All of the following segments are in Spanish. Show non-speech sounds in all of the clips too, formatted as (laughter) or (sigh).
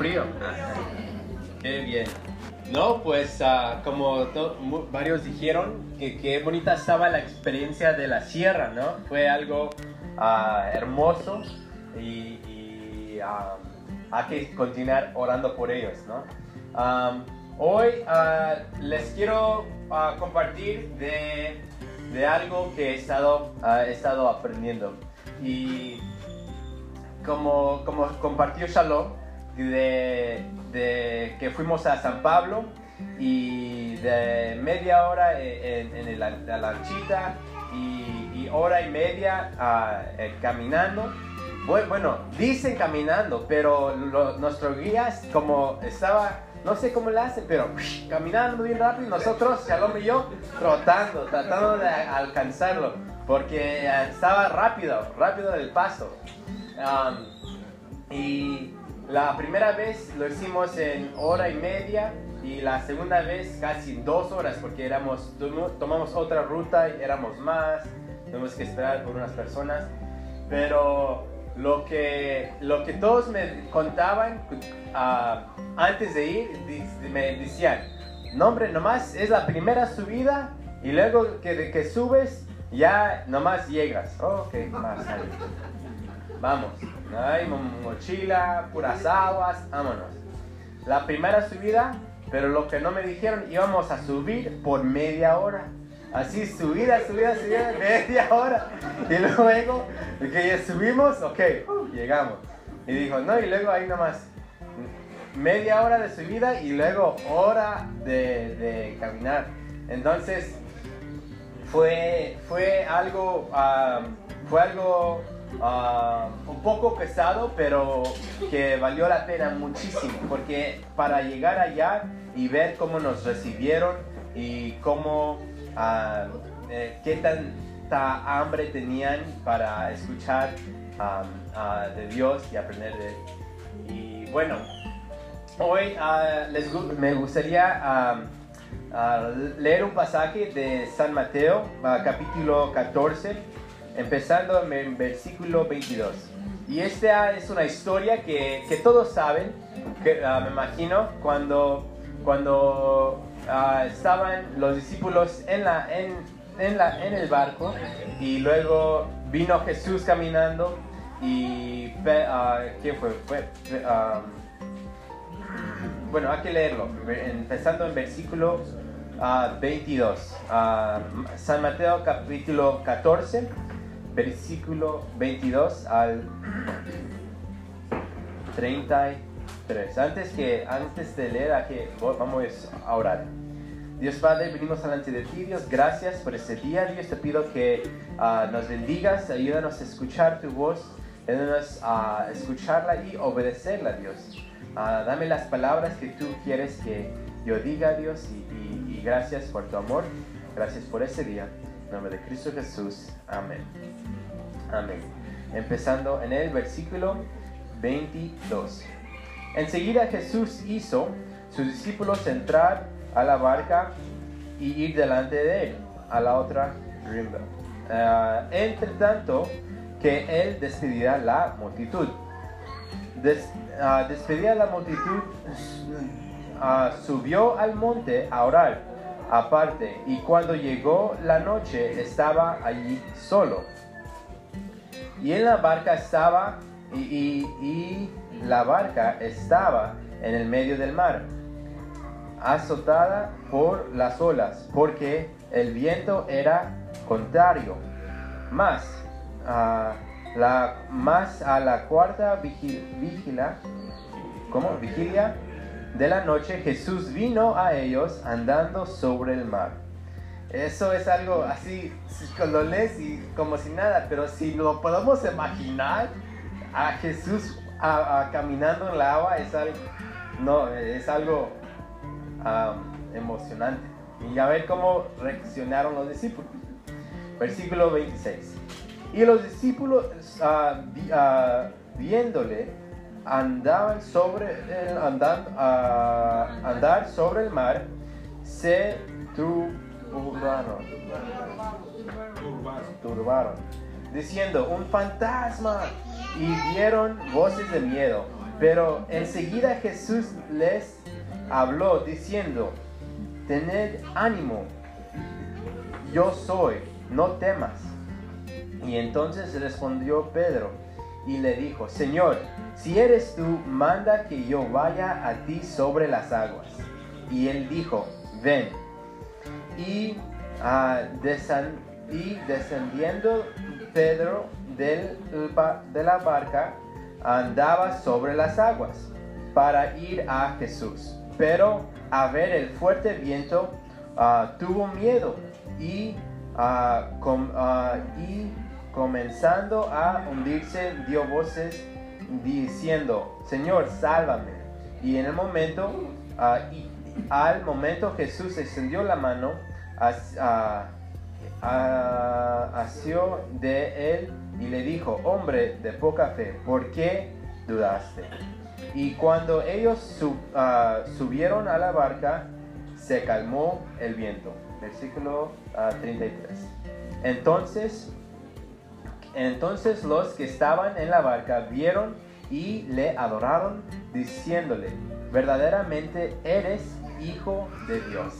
frío. Qué bien. No, pues ah, como varios dijeron, que qué bonita estaba la experiencia de la sierra, ¿no? Fue algo ah, hermoso y, ah, hay que continuar orando por ellos, ¿no? Hoy les quiero compartir de, de algo que he estado, he estado aprendiendo. Y como, como compartió Shalom, de, que fuimos a San Pablo y de media hora en, en el- la lanchita y, y hora y media eh, caminando. Bu- Bueno, dicen caminando, pero lo- nuestro como estaba, no sé cómo le hacen, pero caminando bien rápido, nosotros, Shalom y yo, trotando, tratando de alcanzarlo, porque eh, estaba rápido, rápido el paso. Y la primera vez lo hicimos en hora y media y la segunda vez casi dos horas porque éramos, tomamos otra ruta y éramos más, tuvimos que esperar por unas personas. Pero lo que, lo que todos me contaban ah, antes de ir, me decían, no hombre, nomás es la primera subida y luego que, que subes ya nomás llegas. Ok, más. ahí. Vamos, ay, mo- mochila, puras aguas, vámonos. La primera subida, pero lo que no me dijeron, íbamos a subir por media hora. Así, subida, subida, subida, (laughs) media hora. Y luego, que ya subimos, ok, uh, llegamos. Y dijo, no, y luego ahí nomás, media hora de subida y luego hora de, de caminar. Entonces, fue, fue algo, ah, fue algo ah, un poco pesado, pero que valió la pena muchísimo, porque para llegar allá y ver cómo nos recibieron y cómo, ah, eh, qué tanta hambre tenían para escuchar ah, de Dios y aprender de Él. Y bueno, hoy les me gustaría leer un pasaje de San Mateo, capítulo 14, empezando en versículo 22. Y esta es una historia que, que todos saben, que, ah, me imagino, cuando, cuando ah, estaban los discípulos en, la, en, en, la, en el barco y luego vino Jesús caminando y... ah, ¿Quién fue? Fue... bueno, hay que leerlo, empezando en versículo ah, 22. Ah, San Mateo capítulo 14, versículo 22 al 33. Antes, que, antes de leer, hay que, vamos a orar. Dios Padre, venimos delante de ti, Dios, gracias por este día, Dios, te pido que ah, nos bendigas, ayúdanos a escuchar tu voz, ayúdanos a escucharla y obedecerla, Dios. Ah, dame las palabras que tú quieres que yo diga, Dios, y, y- y gracias por tu amor, gracias por ese día. En nombre de Cristo Jesús, amén. Amén. Empezando en el versículo 22. Enseguida Jesús hizo sus discípulos entrar a la barca y ir delante de él a la otra rimba. Ah, entre tanto que él despedía la multitud. Ah, despedía la multitud, ah, subió al monte a orar aparte y cuando llegó la noche estaba allí solo. Y en la barca estaba y, y- y la barca estaba en el medio del mar, azotada por las olas, porque el viento era contrario. Más, ah, la, más a la cuarta vigi- vigila, ¿cómo? Vigilia de la noche, Jesús vino a ellos andando sobre el mar. Eso es algo así, lo lees y como si nada, pero si lo podemos imaginar a Jesús caminando en la agua es algo, no, es algo emocionante. Y a ver cómo reaccionaron los discípulos. Versículo 26. Y los discípulos ah, ah, viéndole andaban sobre el, ah, andar sobre el mar se turbaron, diciendo un fantasma y dieron voces de miedo Pero enseguida Jesús les habló diciendo, tened ánimo, yo soy, no temas. Y entonces respondió Pedro y le dijo, Señor, si eres tú, manda que yo vaya a ti sobre las aguas. Y él dijo, ven. Y, ah, y descendiendo Pedro del, de la barca, andaba sobre las aguas para ir a Jesús. Pero a ver el fuerte viento, ah, tuvo miedo y, ah, y comenzando a hundirse, dio voces diciendo, Señor, sálvame. Y en el momento, al momento Jesús extendió la mano, hacia de él y le dijo, hombre de poca fe, ¿por qué dudaste? Y cuando ellos subieron a la barca, se calmó el viento. Versículo 33. Entonces entonces los que estaban en la barca vieron y le adoraron, diciéndole, verdaderamente eres hijo de Dios.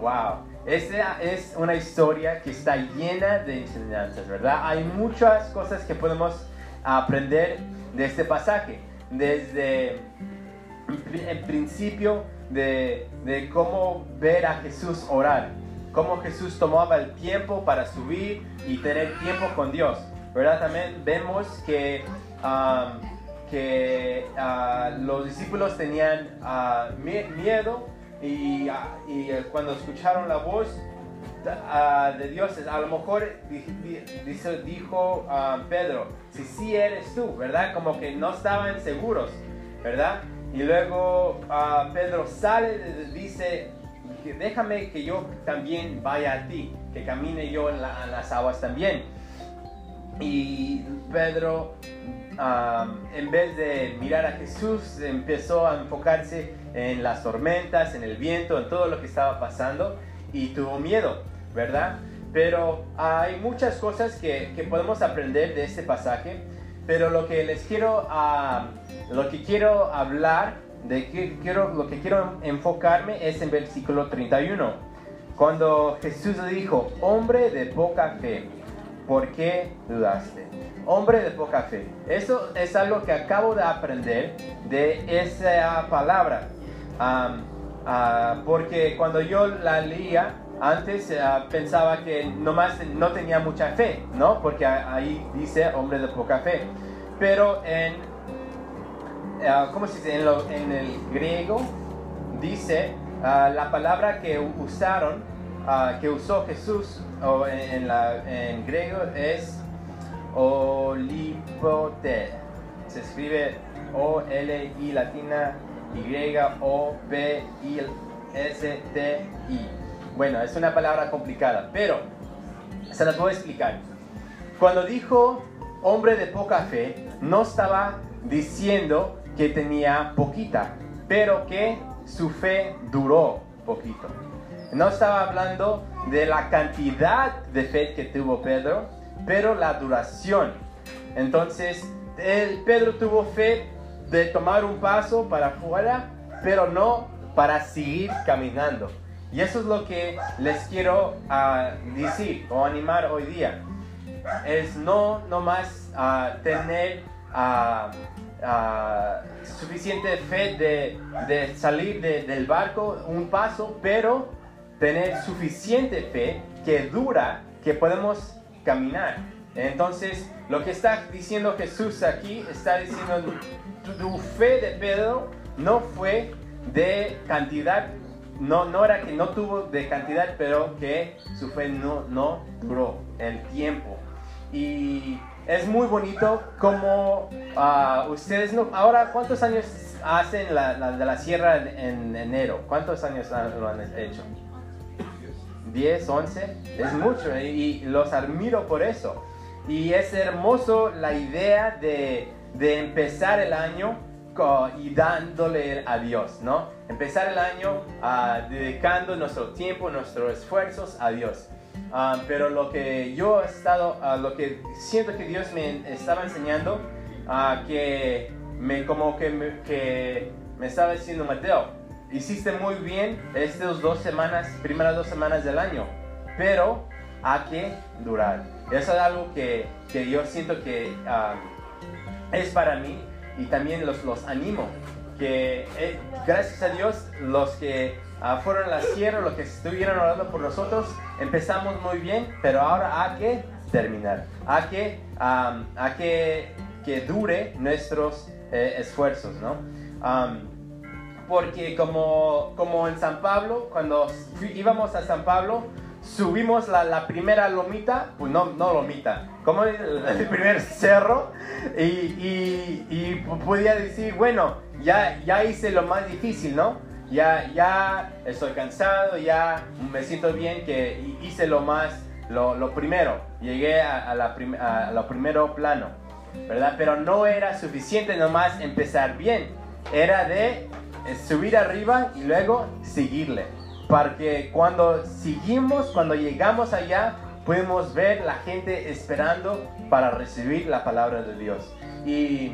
¡Wow! Esta es una historia que está llena de enseñanzas, ¿verdad? Hay muchas cosas que podemos aprender de este pasaje. Desde el principio de, de cómo ver a Jesús orar, cómo Jesús tomaba el tiempo para subir y tener tiempo con Dios ¿verdad? También vemos que, que ah, los discípulos tenían ah, miedo y, ah, y, cuando escucharon la voz de Dios, a lo mejor dijo Pedro, si sí eres tú, ¿verdad? Como que no estaban seguros, ¿verdad? Y luego Pedro sale, dice, déjame que yo también vaya a ti, que camine yo en las aguas también. Y Pedro, en vez de mirar a Jesús, empezó a enfocarse en las tormentas, en el viento, en todo lo que estaba pasando y tuvo miedo, ¿verdad? Pero hay muchas cosas que, que podemos aprender de este pasaje, pero lo que les quiero, lo que quiero hablar, de que quiero, lo que quiero enfocarme es en versículo 31, cuando Jesús dijo, hombre de poca fe. ¿por qué dudaste? Hombre de poca fe. Eso es algo que acabo de aprender de esa palabra. Ah, porque cuando yo la leía, antes ah, pensaba que nomás no tenía mucha fe, ¿no? Porque ahí dice hombre de poca fe. Pero en, ah, ¿cómo se dice? En, el griego dice la palabra que usaron, que usó Jesús o en, la, en griego es olipote. Se escribe O-L-I latina Y-O-P-I-S-T-I. Bueno, es una palabra complicada, pero se la puedo explicar. Cuando dijo hombre de poca fe, no estaba diciendo que tenía poquita, pero que su fe duró poquito. No estaba hablando de la cantidad de fe que tuvo Pedro, pero la duración. Entonces, el Pedro tuvo fe de tomar un paso para afuera, pero no para seguir caminando. Y eso es lo que les quiero ah, decir o animar hoy día. Es no nomás uh, tener uh, suficiente fe de, de salir del barco un paso, pero tener suficiente fe que dura, que podemos caminar. Entonces, lo que está diciendo Jesús aquí, está diciendo, tu, fe de Pedro no fue de cantidad, no, no era que no tuvo de cantidad, pero que su fe no, no duró el tiempo. Y es muy bonito como ah, ustedes, no, ahora, ¿cuántos años hacen la, de la sierra en enero? ¿Cuántos años lo han hecho? 10, 11, es mucho y los admiro por eso. Y es hermoso la idea de, de empezar el año y dándole a Dios, ¿no? Empezar el año ah, dedicando nuestro tiempo, nuestros esfuerzos a Dios. Ah, pero lo que yo he estado, ah, lo que siento que Dios me estaba enseñando, que me como que me, que me estaba diciendo Mateo, hiciste muy bien estas dos semanas, primeras dos semanas del año, pero hay que durar. Eso es algo que, que yo siento que ah, es para mí y también los, los animo. Que eh, gracias a Dios, los que ah, fueron a la sierra, los que estuvieron orando por nosotros, empezamos muy bien, pero ahora hay que terminar. Hay que, hay que, que dure nuestros eh, esfuerzos, ¿no? porque como, como en San Pablo, cuando íbamos a San Pablo, subimos la, primera lomita, pues no, no lomita, como el, primer cerro, y, podía decir, bueno, ya, ya hice lo más difícil, ¿no? Ya, ya estoy cansado, ya me siento bien que hice lo más, lo, primero, llegué a, a, la a lo primero plano, ¿verdad? Pero no era suficiente nomás empezar bien, era de subir arriba y luego seguirle para que cuando seguimos, cuando llegamos allá, podemos ver la gente esperando para recibir la palabra de Dios. Y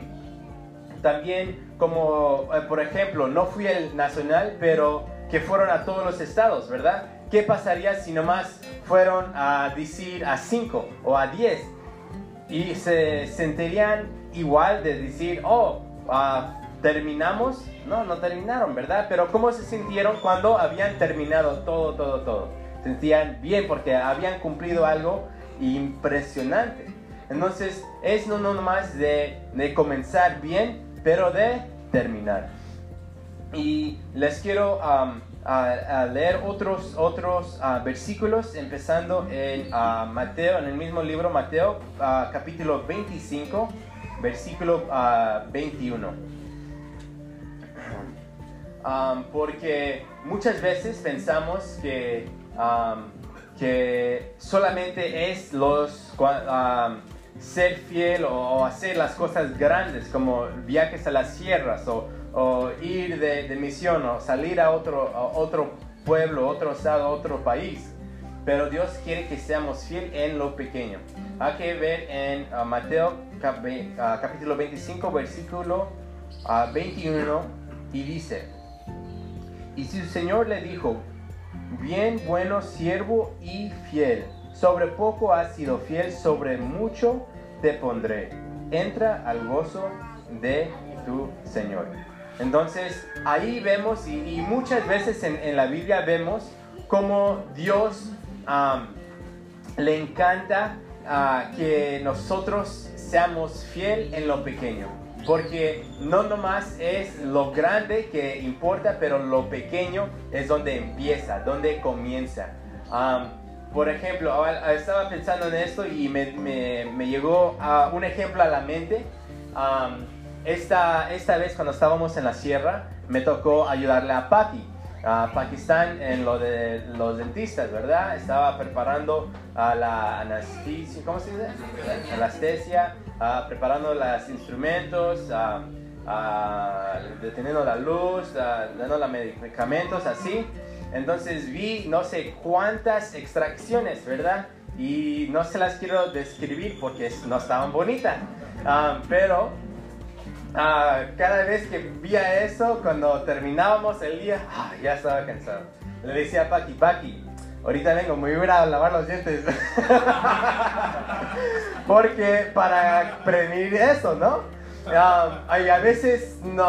también como, eh, por ejemplo, no fui el nacional, pero que fueron a todos los estados, ¿verdad? ¿Qué pasaría si nomás fueron a decir a 5 o a 10? Y se sentirían igual de decir, oh, uh, terminamos, no, no terminaron, ¿verdad? Pero ¿cómo se sintieron cuando habían terminado todo, todo, todo? sentían bien porque habían cumplido algo impresionante. Entonces, es no, no más de, de comenzar bien, pero de terminar. Y les quiero leer otros, otros uh, versículos, empezando en uh, Mateo, en el mismo libro, Mateo, uh, capítulo 25, versículo 21 porque muchas veces pensamos que, que solamente es los ser fiel o, hacer las cosas grandes como viajes a las sierras o, ir de, misión o salir a otro, otro pueblo, otro estado, otro país. Pero Dios quiere que seamos fieles en lo pequeño. Hay que ver en uh, Mateo uh, capítulo 25, versículo 21, uh, y dice, y su señor le dijo, bien bueno siervo y fiel, sobre poco has sido fiel, sobre mucho te pondré. Entra al gozo de tu Señor. Entonces ahí vemos y, muchas veces en, la Biblia vemos cómo Dios le encanta ah, que nosotros seamos fiel en lo pequeño. Porque no nomás es lo grande que importa, pero lo pequeño es donde empieza, donde comienza. por ejemplo, estaba pensando en esto y me, me, llegó un ejemplo a la mente. esta, esta vez cuando estábamos en la sierra, me tocó ayudarle a Patti a Pakistán en lo de los dentistas, ¿verdad? Estaba preparando a la anestesia, ¿cómo se dice? Anestesia, preparando los instrumentos, deteniendo la luz, dando los medicamentos, así. Entonces vi no sé cuántas extracciones, ¿verdad? Y no se las quiero describir porque no estaban bonitas. Ah, pero Ah, cada vez que veía eso, cuando terminábamos el día, ah, ya estaba cansado. Le decía a Paki, Paki, ahorita vengo, me voy a lavar los dientes. (laughs) Porque para prevenir eso, ¿no? Ah, a veces, no,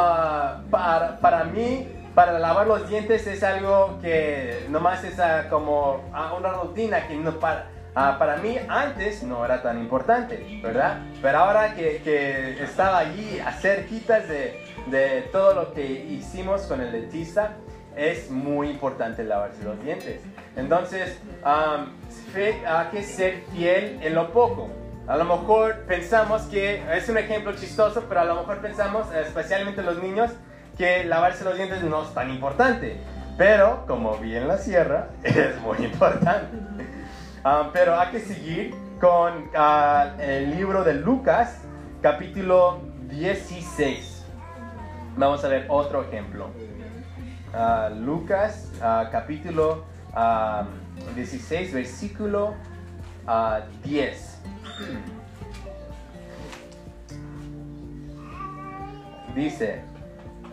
para, para mí, para lavar los dientes es algo que nomás es como una rutina que no para Ah, para mí antes no era tan importante, ¿verdad? Pero ahora que, que estaba allí a cerquitas de, de, todo lo que hicimos con el dentista, es muy importante lavarse los dientes. Entonces, hay que ser fiel en lo poco. A lo mejor pensamos que, es un ejemplo chistoso, pero a lo mejor pensamos, especialmente los niños, que lavarse los dientes no es tan importante. Pero, como vi en la sierra, (laughs) es muy importante. Ah, pero hay que seguir con ah, el libro de Lucas, capítulo 16. Vamos a ver otro ejemplo. Ah, Lucas, capítulo 16, versículo 10. dice,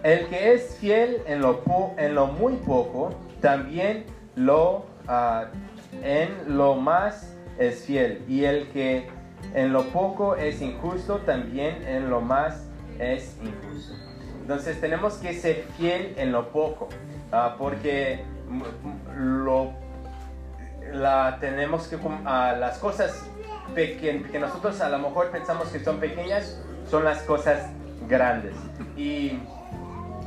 el que es fiel en lo, en lo muy poco, también lo, en lo más es fiel. Y el que en lo poco es injusto, también en lo más es injusto. Entonces tenemos que ser fiel en lo poco, ah, porque lo, la, tenemos que, uh, las cosas que, nosotros a lo mejor pensamos que son pequeñas, son las cosas grandes. Y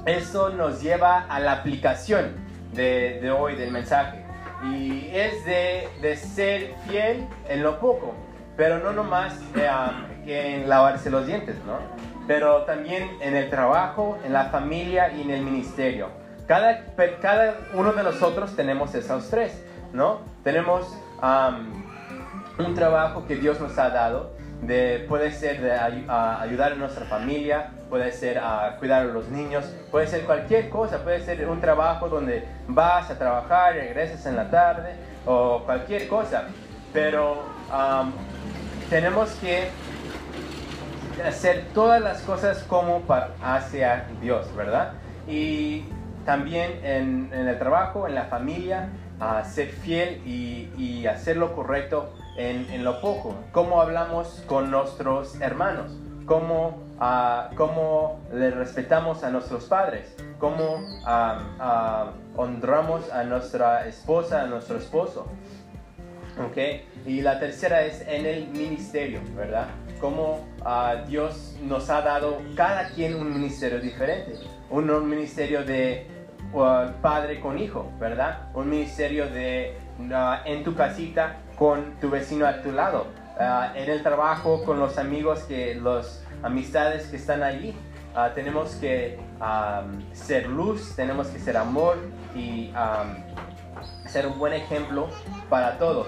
eso nos lleva a la aplicación de hoy del mensaje. Y es de, de, ser fiel en lo poco, pero no nomás eh, en lavarse los dientes, ¿no? Pero también en el trabajo, en la familia y en el ministerio. Cada, cada uno de nosotros tenemos esos tres, ¿no? Tenemos un trabajo que Dios nos ha dado, de, puede ser de ayudar a nuestra familia, puede ser a cuidar a los niños, puede ser cualquier cosa, puede ser un trabajo donde vas a trabajar, regresas en la tarde o cualquier cosa, pero tenemos que hacer todas las cosas como para, hacia Dios, ¿verdad? Y también en, el trabajo, en la familia, a ser fiel y, y hacer lo correcto en, lo poco, cómo hablamos con nuestros hermanos, cómo, uh, cómo le respetamos a nuestros padres, cómo honramos a nuestra esposa, a nuestro esposo. Okay. Y la tercera es en el ministerio, ¿verdad? Cómo Dios nos ha dado cada quien un ministerio diferente. Un, un ministerio de padre con hijo, ¿verdad? Un ministerio de en tu casita con tu vecino a tu lado, ah, en el trabajo con los amigos que los amistades que están allí. Ah, tenemos que ser luz, tenemos que ser amor y ser un buen ejemplo para todos.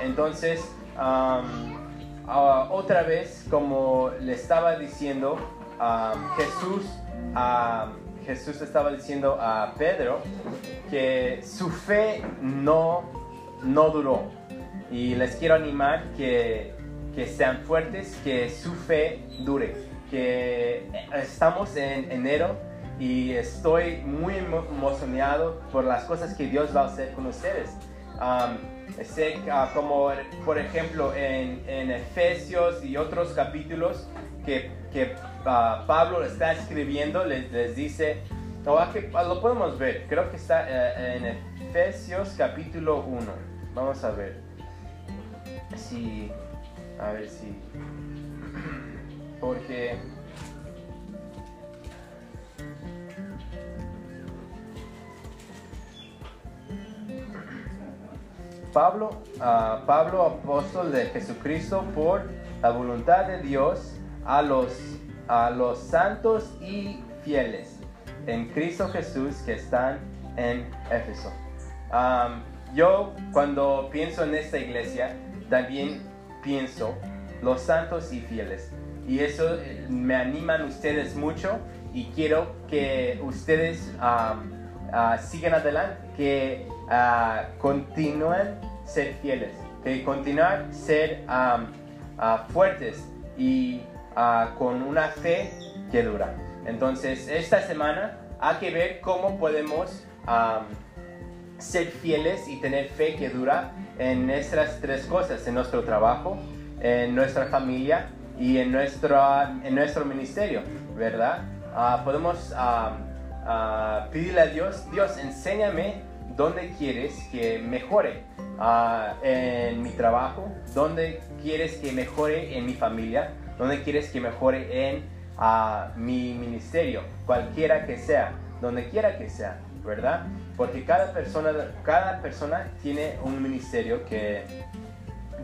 Entonces, ah, otra vez, como le estaba diciendo, Jesús, Jesús estaba diciendo a Pedro que su fe no, no duró y les quiero animar que, que sean fuertes, que su fe dure, que estamos en enero y estoy muy emocionado por las cosas que Dios va a hacer con ustedes. sé ah, como por ejemplo en, en, Efesios y otros capítulos que, que uh, Pablo está escribiendo, les, les dice, ah, lo podemos ver, creo que está eh, en Efesios capítulo 1, vamos a ver si, a ver si, porque Pablo, uh, Pablo, apóstol de Jesucristo, por la voluntad de Dios, a los, a los santos y fieles en Cristo Jesús que están en Éfeso. Yo cuando pienso en esta iglesia, también pienso los santos y fieles. Y eso eh, me animan ustedes mucho y quiero que ustedes ah, sigan adelante, que uh, continúen ser fieles, que continúen ser fuertes y con una fe que dura. Entonces, esta semana hay que ver cómo podemos ser fieles y tener fe que dura en nuestras tres cosas, en nuestro trabajo, en nuestra familia y en nuestro, en nuestro ministerio, ¿verdad? Ah, podemos ah, ah, pedirle a Dios, Dios, enséñame dónde quieres que mejore en mi trabajo, dónde quieres que mejore en mi familia, dónde quieres que mejore en mi ministerio, cualquiera que sea, donde quiera que sea. ¿verdad? Porque cada persona, cada persona tiene un ministerio que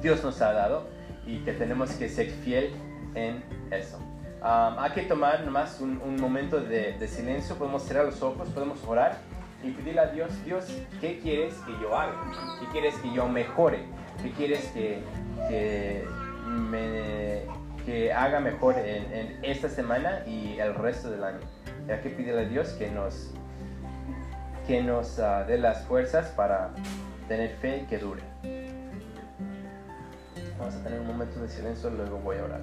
Dios nos ha dado y que tenemos que ser fiel en eso. hay que tomar nomás un, un momento de, de, silencio, podemos cerrar los ojos, podemos orar y pedirle a Dios, Dios, ¿qué quieres que yo haga? ¿Qué quieres que yo mejore? ¿Qué quieres que, que, me, que haga mejor en, en, esta semana y el resto del año? Hay que pedirle a Dios que nos que nos uh, dé las fuerzas para tener fe que dure. Vamos a tener un momento de silencio, luego voy a orar.